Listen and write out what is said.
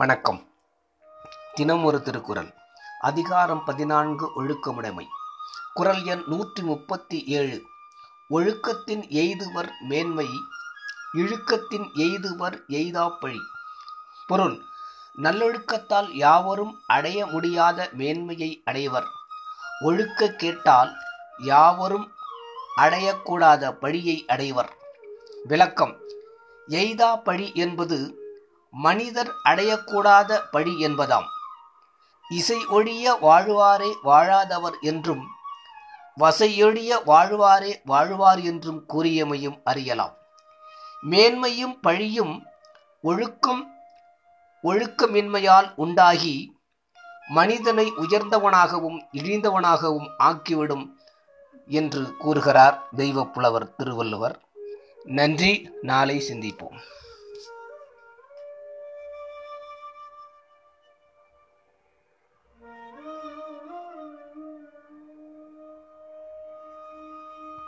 வணக்கம். தினம் ஒரு திருக்குறள். அதிகாரம் பதினான்கு ஒழுக்கமுடைமை. குறள் எண் நூற்றி முப்பத்தி ஏழு. ஒழுக்கத்தின் எய்துவர் மேன்மை இழுக்கத்தின் எய்துவர் எய்தாப்பழி. பொருள் நல்லொழுக்கத்தால் யாவரும் அடைய முடியாத மேன்மையை அடைவர். ஒழுக்க கேட்டால் யாவரும் அடையக்கூடாத பழியை அடைவர். விளக்கம் எய்தா பழி என்பது மனிதர் அடையக்கூடாத பழி என்பதாம். இசை ஒழிய வாழ்வாரே வாழாதவர் என்றும் வசையொழிய வாழ்வாரே வாழ்வார் என்றும் கூறியமையும் அறியலாம். மேன்மையும் பழியும் ஒழுக்கம் ஒழுக்கமின்மையால் உண்டாகி மனிதனை உயர்ந்தவனாகவும் இழிந்தவனாகவும் ஆக்கிவிடும் என்று கூறுகிறார் தெய்வப்புலவர் திருவள்ளுவர். நன்றி. நாளை சிந்திப்போம்.